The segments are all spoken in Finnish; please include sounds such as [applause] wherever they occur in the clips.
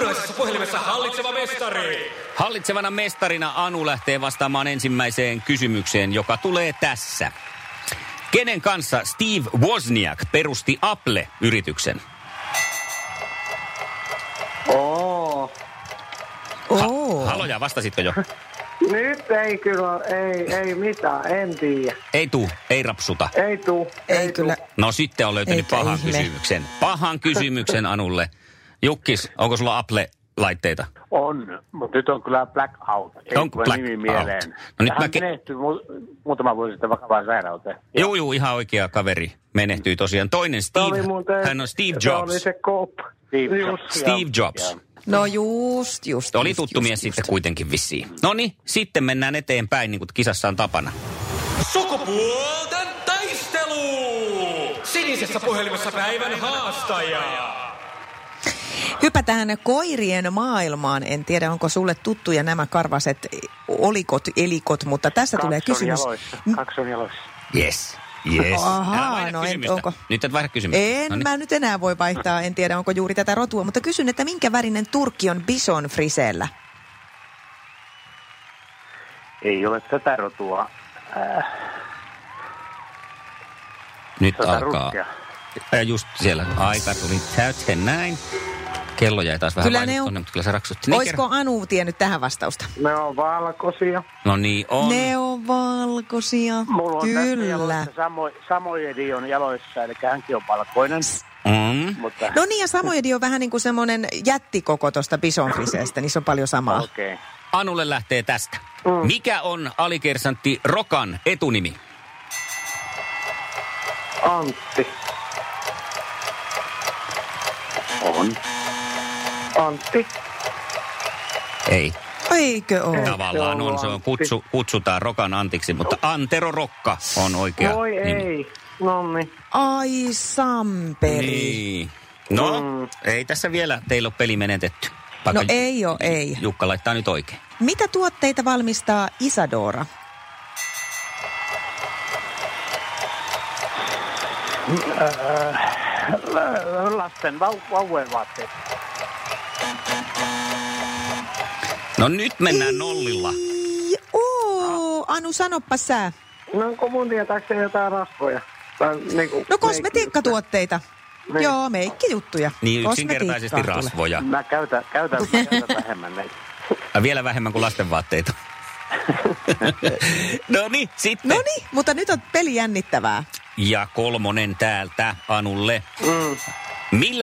Puraisessa puhelimessa hallitseva mestari. Hallitsevana mestarina Anu lähtee vastaamaan ensimmäiseen kysymykseen, joka tulee tässä. Kenen kanssa Steve Wozniak perusti Apple-yrityksen? Oo. Oo. Haloja, vastasitko jo? Nyt ei kyllä, ei, ei mitään, en tiedä. Ei tuu, ei rapsuta. Ei tuu. Ei kyllä. No sitten on löytänyt Eikä pahan ihme. kysymyksen. Pahan kysymyksen Anulle. Jukkis, onko sulla Apple-laitteita? On, mutta nyt on kyllä blackout. Ei On blackout. nimi mieleen. No nyt Hän mä ke- menehtyi mu- muutama vuosi sitten vakavaan sairauteen. Joo, joo, ihan oikea kaveri. Menehtyi tosiaan. Toinen Steve, muuten- hän on Steve Se oli Jobs. se kop. Steve Jobs. Jobs. Steve Jobs. No just, just. Oli just, tuttu just, mies just. sitten kuitenkin vissiin. No niin, sitten mennään eteenpäin, niin kuin kisassa on tapana. Sukupuolten taistelu! Sinisessä puhelimessa päivän haastaja. Hypätään koirien maailmaan. En tiedä, onko sulle tuttuja nämä karvaset olikot, elikot, mutta tässä tulee Kaksi on kysymys. jaloissa. Kaksi on jaloissa. Yes. Yes. Ahaa, no en- onko- Nyt et vaihda kysymystä. En No niin. mä nyt enää voi vaihtaa, en tiedä onko juuri tätä rotua, mutta kysyn, että minkä värinen turkki on bison friseellä? Ei ole tätä rotua. Äh, Nyt tää alkaa. Ja just siellä aika tuli täyteen näin. Kello jäi taas vähän Kyllä ne on- tonne, mutta kyllä se raksutti. Niin Olisiko Anu tiennyt tähän vastausta? Ne on valkoisia. No niin on. Ne on valkoisia. Mulla on Kyllä. jaloissa Samo, Samoyedi on jaloissa, eli hänkin on valkoinen. Mm. Mutta No niin, ja Samojedi on vähän niin kuin semmoinen jättikoko tuosta bison friseestä, niissä on paljon samaa. okei. Okay. Anulle lähtee tästä. Mm. Mikä on alikersantti Rokan etunimi? Antti. On. Antti. Ei. Eikö ole? Tavallaan on, se on kutsu, kutsutaan Rokan Antiksi, mutta Antero Rokka on oikea Voi nimi. ei. No niin. Ai Samperi. Niin. No, Mm. ei tässä vielä teillä ole peli menetetty. Vaikka No ei ole, ei. Jukka laittaa nyt oikein. Mitä tuotteita valmistaa Isadora? L- Lasten vau- vauvojen vaatteet. No nyt mennään nollilla. Ii, Oo, Anu, sanoppa sä. No onko mun tietääkseni jotain rasvoja? Tai niinku, No kosmetiikkatuotteita. Niin. Joo, meikkijuttuja. Niin yksinkertaisesti rasvoja. Mä käytän, käytän, mä [laughs] käytän vähemmän näitä. Vielä vähemmän kuin lastenvaatteita. [laughs] no niin, sitten. No niin, mutta nyt on peli jännittävää. Ja kolmonen täältä Anulle. Mm. Millä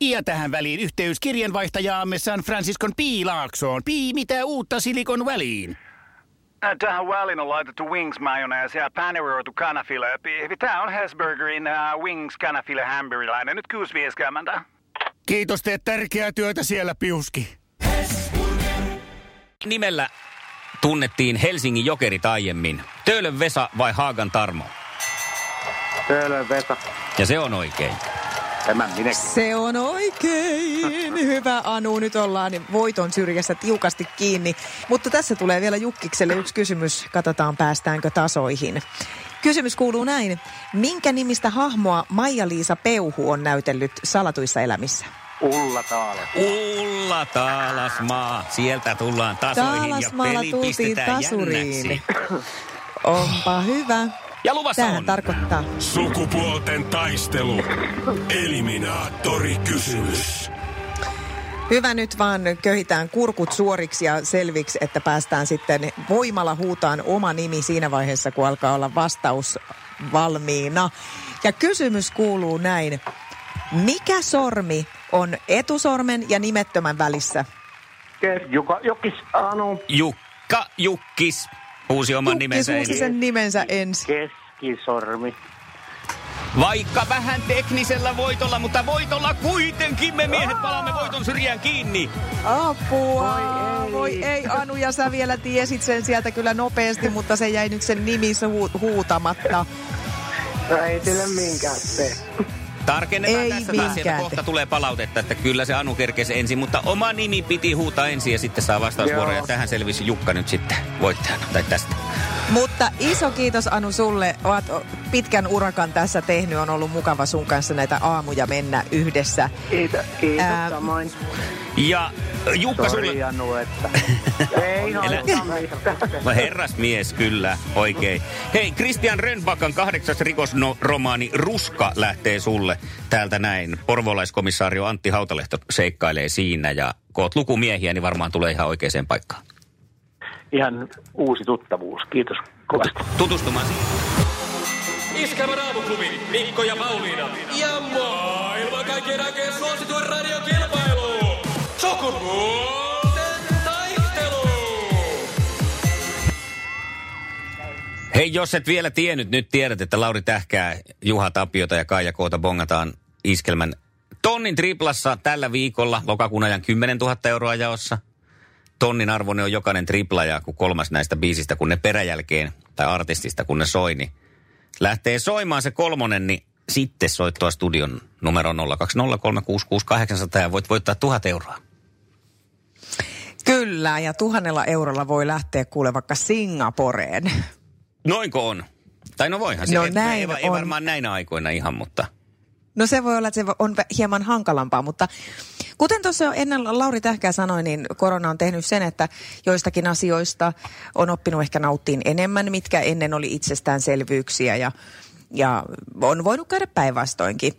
Ja tähän väliin yhteys kirjanvaihtajaamme San Franciscon Piilaaksoon. Pii, mitä uutta Silikon väliin? Äh, Tähän väliin on laitettu wings mayonnaise ja paneroitu kanafila. Tämä on Hesburgerin uh, wings kanafila hamburilainen. Nyt 6.50. Kiitos, teet tärkeää työtä siellä, Piuski. nimellä tunnettiin Helsingin jokerit aiemmin? Töölön Vesa vai Haagan Tarmo? Töölön Vesa. Ja se on oikein. Tämän minäkin. Se on oikein. [laughs] Hyvä Anu, nyt ollaan voiton syrjässä tiukasti kiinni. Mutta tässä tulee vielä Jukkikselle yksi kysymys. Katsotaan päästäänkö tasoihin. Kysymys kuuluu näin. Minkä nimistä hahmoa Maija-Liisa Peuhu on näytellyt salatuissa elämissä? Ulla Taala. Ulla Taalasmaa. Sieltä tullaan tasoihin Taalasmaalla ja peli pistetään tasuriin. jännäksi. [laughs] Onpa hyvä. Ja luvassa Tämähän on. tarkoittaa. Sukupuolten taistelu. Eliminaattori kysymys. Hyvä nyt vaan köhitään kurkut suoriksi ja selviksi, että päästään sitten voimalla huutaan oma nimi siinä vaiheessa, kun alkaa olla vastaus valmiina. Ja kysymys kuuluu näin. Mikä sormi on etusormen ja nimettömän välissä? Kes, Juka, Jokis, Anu, Jukka Jukkis huusi oman Jukkis nimensä. huusi sen nimensä ensin. keskisormi. Vaikka vähän teknisellä voitolla, mutta voitolla kuitenkin me miehet palaamme voiton syrjään kiinni. Apua! Voi ei. Voi ei, Anu, ja sä vielä tiesit sen sieltä kyllä nopeasti, mutta se jäi nyt sen nimissä hu- huutamatta. No ei sille minkään tee. Tarkennetaan Ei tässä taas, sieltä kohta tulee palautetta, että kyllä se Anu kerkesi ensin, mutta oma nimi piti huutaa ensin ja sitten saa vastausvuoro. Joo. Ja tähän selvisi Jukka nyt sitten voittajana, tai tästä. Mutta iso kiitos Anu sulle. Oot pitkän urakan tässä tehnyt. On ollut mukava sun kanssa näitä aamuja mennä yhdessä. Kiitos, kiitos Ää, samoin. Ja Jukka Sori sulle... Anu, että... [laughs] ei Elä- haluta mitään. No herrasmies, kyllä, oikein. Hei, Christian Rönnbakan kahdeksas rikosromaani Ruska lähtee sulle täältä näin. Porvolaiskomisaario Antti Hautalehto seikkailee siinä ja kun oot lukumiehiä, niin varmaan tulee ihan oikeaan paikkaan. Ihan uusi tuttavuus. Kiitos kovasti. Tutustumaan siihen. Iskävän aamuklubi, Mikko ja Pauliina. Ja maailman kaikkien aikeen suosituen radiokilpailu. Taistelu. Hei, jos et vielä tiennyt, nyt tiedät, että Lauri Tähkää, Juha Tapiota ja Kaija Koota bongataan iskelmän tonnin triplassa tällä viikolla. Lokakuun ajan 10 000 euroa jaossa. Tonnin arvoinen on jokainen tripla ja kun kolmas näistä biisistä, kun ne peräjälkeen, tai artistista, kun ne soi, niin lähtee soimaan se kolmonen, niin sitten soittoa studion numero 020366800 ja voit voittaa tuhat euroa. Kyllä, ja tuhannella eurolla voi lähteä kuule vaikka Singaporeen. Noinko on? Tai no voihan se. No ei, näin ei, ei on. varmaan näinä aikoina ihan, mutta... No se voi olla, että se on hieman hankalampaa, mutta kuten tuossa jo ennen Lauri Tähkää sanoi, niin korona on tehnyt sen, että joistakin asioista on oppinut ehkä nauttiin enemmän, mitkä ennen oli itsestäänselvyyksiä ja ja on voinut käydä päinvastoinkin.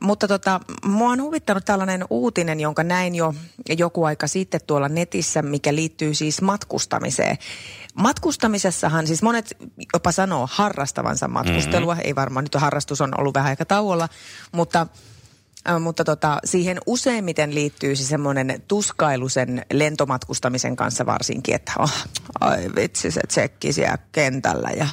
Mutta tota, mua on huvittanut tällainen uutinen, jonka näin jo joku aika sitten tuolla netissä, mikä liittyy siis matkustamiseen. Matkustamisessahan siis monet jopa sanoo harrastavansa matkustelua. Mm-hmm. Ei varmaan nyt harrastus on ollut vähän aika tauolla, mutta Äh, mutta tota, siihen useimmiten liittyy se semmoinen tuskailu sen lentomatkustamisen kanssa varsinkin, että oh, ai vitsi se tsekki siellä kentällä ja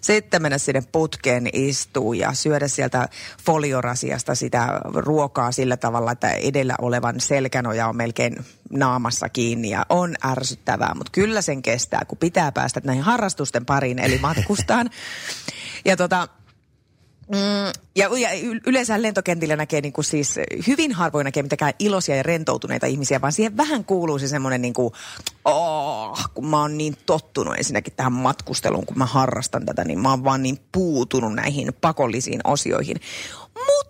sitten mennä sinne putkeen istuu ja syödä sieltä foliorasiasta sitä ruokaa sillä tavalla, että edellä olevan selkänoja on melkein naamassa kiinni ja on ärsyttävää, mutta kyllä sen kestää, kun pitää päästä näihin harrastusten pariin, eli matkustaan. Ja tota, Mm, ja, ja yleensä lentokentillä näkee niin kuin siis hyvin harvoin näkee mitenkään iloisia ja rentoutuneita ihmisiä, vaan siihen vähän kuuluu se semmoinen niin kuin, oh, kun mä oon niin tottunut ensinnäkin tähän matkusteluun, kun mä harrastan tätä, niin mä oon vaan niin puutunut näihin pakollisiin osioihin. Mutta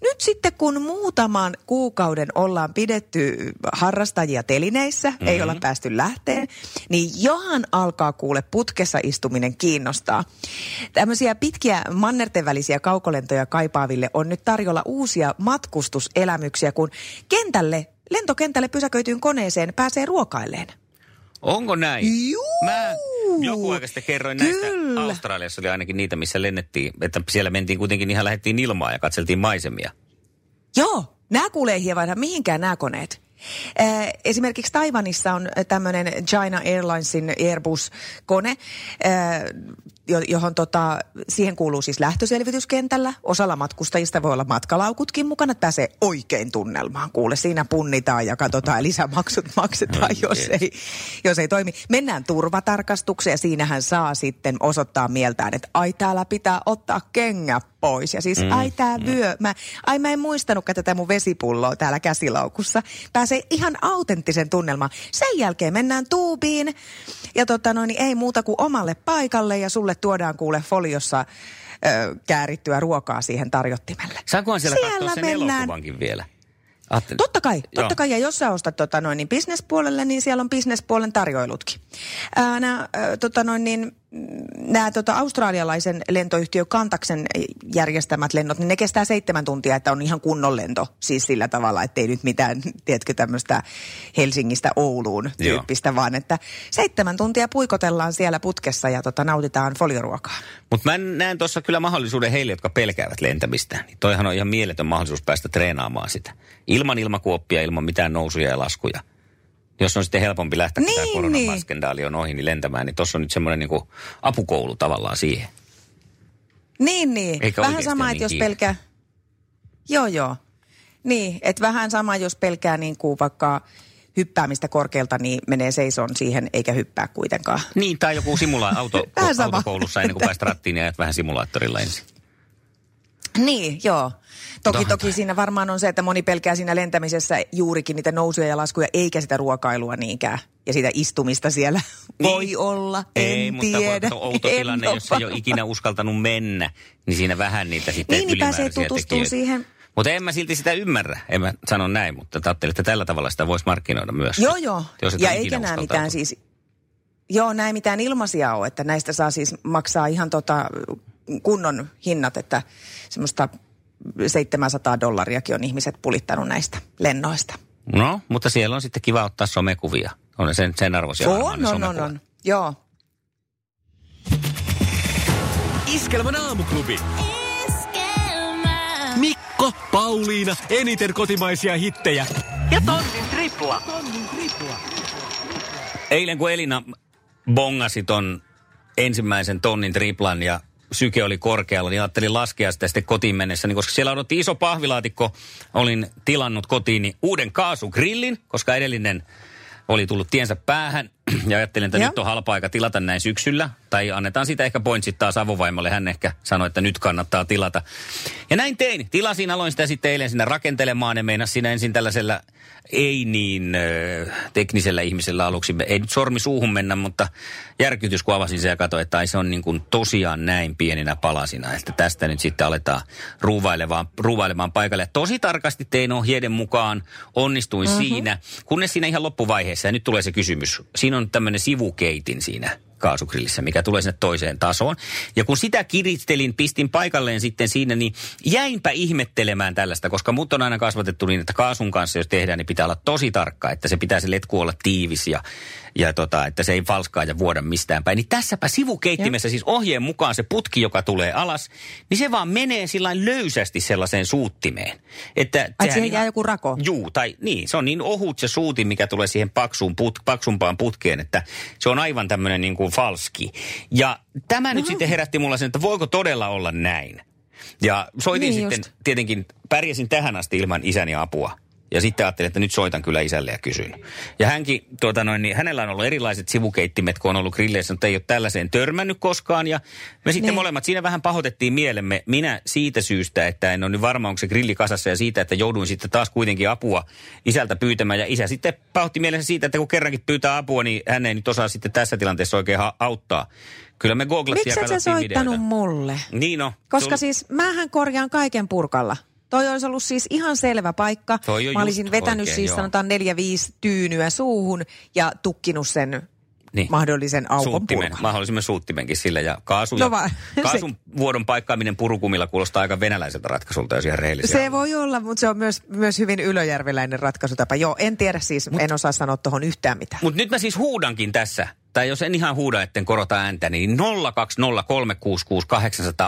nyt sitten kun muutaman kuukauden ollaan pidetty harrastajia telineissä, mm-hmm. ei olla päästy lähteen, niin johan alkaa kuule putkessa istuminen kiinnostaa. Tämmöisiä pitkiä mannerten välisiä kaukolentoja kaipaaville on nyt tarjolla uusia matkustuselämyksiä, kun kentälle, lentokentälle pysäköityyn koneeseen pääsee ruokailleen. Onko näin? Juu! Mä joku aika sitten kerroin näistä. Kyllä. Australiassa oli ainakin niitä, missä lennettiin. Että siellä mentiin kuitenkin ihan lähettiin ilmaa ja katseltiin maisemia. Joo, nämä kuulee hieman, mihinkään nämä koneet. Äh, Esimerkiksi Taivanissa on tämmöinen China Airlinesin Airbus-kone, jo- johon tota, siihen kuuluu siis lähtöselvityskentällä. Osalla matkustajista voi olla matkalaukutkin mukana, että pääsee oikein tunnelmaan. Kuule, siinä punnitaan ja katsotaan ja lisämaksut [laughs] maksetaan, jos ei, jos ei toimi. Mennään turvatarkastukseen ja siinähän saa sitten osoittaa mieltään, että ai täällä pitää ottaa kengä pois. Ja siis mm, ai tää vyö, mä, ai mä en muistanutkaan tätä mun vesipulloa täällä käsilaukussa. Pääsee ihan autenttisen tunnelmaan. Sen jälkeen mennään tuubiin ja tota noin, niin ei muuta kuin omalle paikalle ja sulle tuodaan kuule foliossa ö, käärittyä ruokaa siihen tarjottimelle. Saankohan siellä, Siellä katsoa sen mennään. elokuvankin vielä? Ajattelin, Totta kai, Joo. totta kai. Ja jos sä ostat tota noin, niin bisnespuolelle, niin siellä on bisnespuolen tarjoilutkin. Ää, nää, ää, tota noin, niin, mm, nämä tota, australialaisen lentoyhtiö Kantaksen järjestämät lennot, niin ne kestää seitsemän tuntia, että on ihan kunnon lento. Siis sillä tavalla, että ei nyt mitään, [laughs] tiedätkö, tämmöistä Helsingistä Ouluun tyyppistä, Joo. vaan että seitsemän tuntia puikotellaan siellä putkessa ja tota, nautitaan folioruokaa. Mutta mä näen tuossa kyllä mahdollisuuden heille, jotka pelkäävät lentämistä. Niin toihan on ihan mieletön mahdollisuus päästä treenaamaan sitä. Ilman ilmakuoppia, ilman mitään nousuja ja laskuja. Jos on sitten helpompi lähteä, kun Niin, tämä koronaskendaali niin. on ohi, niin lentämään, niin tuossa on nyt semmoinen niin apukoulu tavallaan siihen. Niin, niin. Eikä vähän sama, että niin jos kiire. pelkää... Joo, joo. Niin, että vähän sama, jos pelkää niin kuin vaikka hyppäämistä korkealta, niin menee seison siihen eikä hyppää kuitenkaan. Niin, tai joku simula- auto, [laughs] autokoulussa ennen kuin pääst rattiin ja ajat vähän simulaattorilla ensin. Niin, joo. Toki, Mutta- toki siinä varmaan on se, että moni pelkää siinä lentämisessä juurikin niitä nousuja ja laskuja, eikä sitä ruokailua niinkään. Ja sitä istumista siellä voi Niin. olla, Ei, en mutta tiedä. on outo En tilanne, jos ei ole ikinä uskaltanut mennä, niin siinä vähän niitä sitten Niin, niin pääsee tutustumaan siihen. Mutta en mä silti sitä ymmärrä. En mä sano näin, mutta ajattelin, että tällä tavalla sitä voisi markkinoida myös. Joo, joo. Jos ja eikä nämä mitään siis, joo, ei mitään ilmaisia ole, että näistä saa siis maksaa ihan tota kunnon hinnat, että semmoista 700 dollariakin on ihmiset pulittanut näistä lennoista. No, mutta siellä on sitten kiva ottaa somekuvia. On sen, sen arvoisia varmaan On, ne on, on, on. Joo. Iskelmän aamuklubi. Mikko, Pauliina, eniten kotimaisia hittejä. Ja tonnin tripla. Eilen kun Elina bongasi ton ensimmäisen tonnin triplan ja syke oli korkealla, niin ajattelin laskea sitä sitten kotiin mennessä, niin koska siellä odotti iso pahvilaatikko. Olin tilannut kotiin uuden kaasugrillin, koska edellinen oli tullut tiensä päähän. Ja ajattelin, että Joo. nyt on halpa aika tilata näin syksyllä. Tai annetaan sitä ehkä pointsit taas avovaimolle. Hän ehkä sanoi, että nyt kannattaa tilata. Ja näin tein. Tilasin, aloin sitä sitten eilen sinne rakentelemaan. Ja meinas siinä ensin tällaisella ei niin ö, teknisellä ihmisellä aluksi. Ei nyt sormi suuhun mennä, mutta järkytys kun avasin sen ja katsoin, että ai se on niin kuin tosiaan näin pieninä palasina. Että tästä nyt sitten aletaan ruuvailemaan, ruuvailemaan paikalle. Ja tosi tarkasti tein ohjeiden mukaan. Onnistuin mm-hmm. siinä, kunnes siinä ihan loppuvaiheessa. Ja nyt tulee se kysymys. Siinä on tämmöinen sivukeitin siinä kaasugrillissä, mikä tulee sinne toiseen tasoon. Ja kun sitä kiristelin, pistin paikalleen sitten siinä, niin jäinpä ihmettelemään tällaista, koska mut on aina kasvatettu niin, että kaasun kanssa, jos tehdään, niin pitää olla tosi tarkka, että se pitää se letku olla tiivis ja, ja tota, että se ei falskaa ja vuoda mistään päin. Niin tässäpä sivukeittimessä siis ohjeen mukaan se putki, joka tulee alas, niin se vaan menee sillä löysästi sellaiseen suuttimeen. Että Ai, siihen ihan- jää joku rako? Juu, tai niin, se on niin ohut se suutin, mikä tulee siihen paksuun put, paksumpaan putkeen, että se on aivan tämmöinen niin kuin falski. Ja tämä nyt sitten herätti mulla sen, että voiko todella olla näin. Ja soitin Niin sitten, just. tietenkin pärjäsin tähän asti ilman isäni apua. Ja sitten ajattelin, että nyt soitan kyllä isälle ja kysyn. Ja hänkin, tuota noin, niin hänellä on ollut erilaiset sivukeittimet, kun on ollut grilleissä, mutta ei ole tällaiseen törmännyt koskaan. Ja me sitten Niin. molemmat siinä vähän pahoitettiin mielemme. Minä siitä syystä, että en ole nyt varma, onko se grilli kasassa ja siitä, että jouduin sitten taas kuitenkin apua isältä pyytämään. Ja isä sitten pahoitti mielensä siitä, että kun kerrankin pyytää apua, niin hän ei nyt osaa sitten tässä tilanteessa oikein ha- auttaa. Kyllä me googlattiin ja Miksi et sä soittanut videoita. mulle? Niin no. Koska sul- siis mähän korjaan kaiken purkalla. Toi olisi ollut siis ihan selvä paikka. Toi on Mä olisin vetänyt oikein, siis joo. sanotaan neljä, viisi tyynyä suuhun ja tukkinut sen Niin. mahdollisen aukon suuttimen, purkalla. mahdollisimman suuttimenkin sillä. Ja kaasu No ja, [laughs] kaasun vuodon paikkaaminen purukumilla kuulostaa aika venäläiseltä ratkaisulta, jos ihan rehellisiä. Se voi olla, mutta se on myös, myös hyvin ylöjärveläinen ratkaisutapa. Joo, en tiedä siis, Mut, en osaa sanoa tuohon yhtään mitään. Mutta nyt mä siis huudankin tässä, tai jos en ihan huuda, etten korota ääntä, niin 020366800.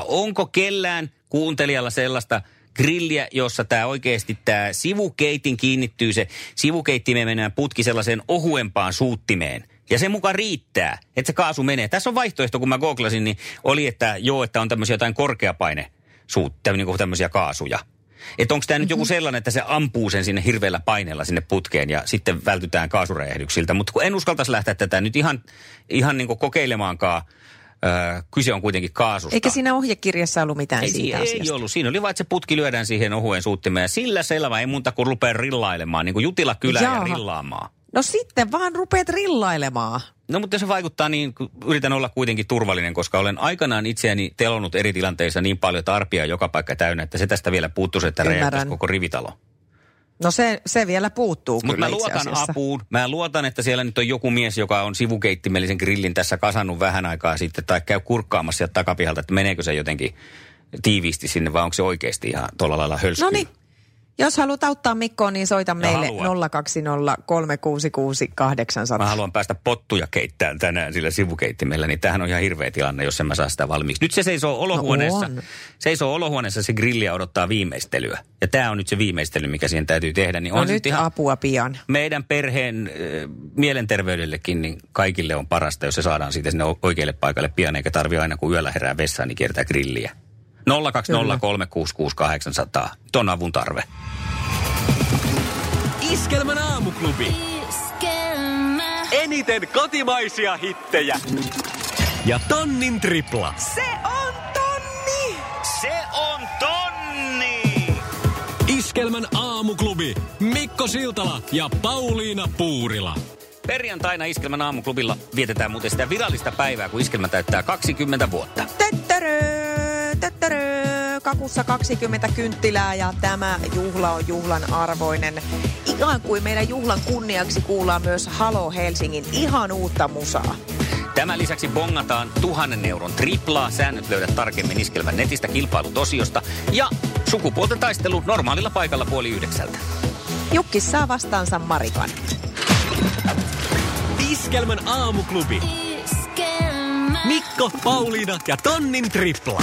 Onko kellään kuuntelijalla sellaista grilliä, jossa tämä oikeasti tämä sivukeitin kiinnittyy se sivukeittimeen menee putki sellaiseen ohuempaan suuttimeen. Ja se mukaan riittää, että se kaasu menee. Tässä on vaihtoehto, kun mä googlasin, niin oli, että joo, että on tämmöisiä jotain korkeapaine suutta, niin kuin tämmöisiä kaasuja. Että onko tämä nyt joku sellainen, että se ampuu sen sinne hirveällä paineella sinne putkeen ja sitten vältytään kaasuräjähdyksiltä. Mutta kun en uskaltaisi lähteä tätä nyt ihan, ihan niin kokeilemaankaan, öö, kyse on kuitenkin kaasusta. Eikä siinä ohjekirjassa ollut mitään ei, siitä ei asiasta. ollut. Siinä oli vain, että se putki lyödään siihen ohuen suuttimeen ja sillä selvä ei muuta kuin rupeaa rillailemaan, niin kuin jutila kylään ja rillaamaan. No sitten vaan rupeat rillailemaan. No mutta se vaikuttaa niin, yritän olla kuitenkin turvallinen, koska olen aikanaan itseäni telonut eri tilanteissa niin paljon, että arpia on joka paikka täynnä, että se tästä vielä puuttuisi, että räjähtäisi koko rivitalo. No se, se vielä puuttuu Mutta kyllä mä luotan apuun. Mä luotan, että siellä nyt on joku mies, joka on sivukeittimellisen grillin tässä kasannut vähän aikaa sitten, tai käy kurkkaamassa sieltä takapihalta, että meneekö se jotenkin tiiviisti sinne, vai onko se oikeasti ihan tuolla lailla hölskyy. No niin, jos haluat auttaa Mikkoon, niin soita meille haluan. 020 366 800. Mä haluan päästä pottuja keittämään tänään sillä sivukeittimellä, niin tämähän on ihan hirveä tilanne, jos en mä saa sitä valmiiksi. Nyt se seisoo olohuoneessa, on. seisoo olohuoneessa se grilli ja odottaa viimeistelyä. Ja tämä on nyt se viimeistely, mikä siihen täytyy tehdä. Niin No on nyt ihan apua pian. meidän perheen äh, mielenterveydellekin, niin kaikille on parasta, jos se saadaan siitä sinne oikealle paikalle pian, eikä tarvi aina kun yöllä herää vessaan, niin kiertää grilliä. 020366800. Ton avun tarve. Iskelmän aamuklubi. Eniten kotimaisia hittejä. Ja tonnin tripla. Se on tonni! Se on tonni! Iskelmän aamuklubi. Mikko Siltala ja Pauliina Puurila. Perjantaina Iskelmän aamuklubilla vietetään muuten sitä virallista päivää, kun Iskelmä täyttää 20 vuotta. Töttörö, kakussa 20 kynttilää ja tämä juhla on juhlan arvoinen. Ihan kuin meidän juhlan kunniaksi kuullaan myös Halo Helsingin ihan uutta musaa. Tämän lisäksi bongataan tuhannen euron triplaa. Säännöt löydät tarkemmin Iskelmän netistä kilpailutosiosta. Ja sukupuolten taistelu normaalilla paikalla puoli yhdeksältä. Jukki saa vastaansa Marikan. Iskelmän aamuklubi. Mikko, Pauliina ja tonnin tripla.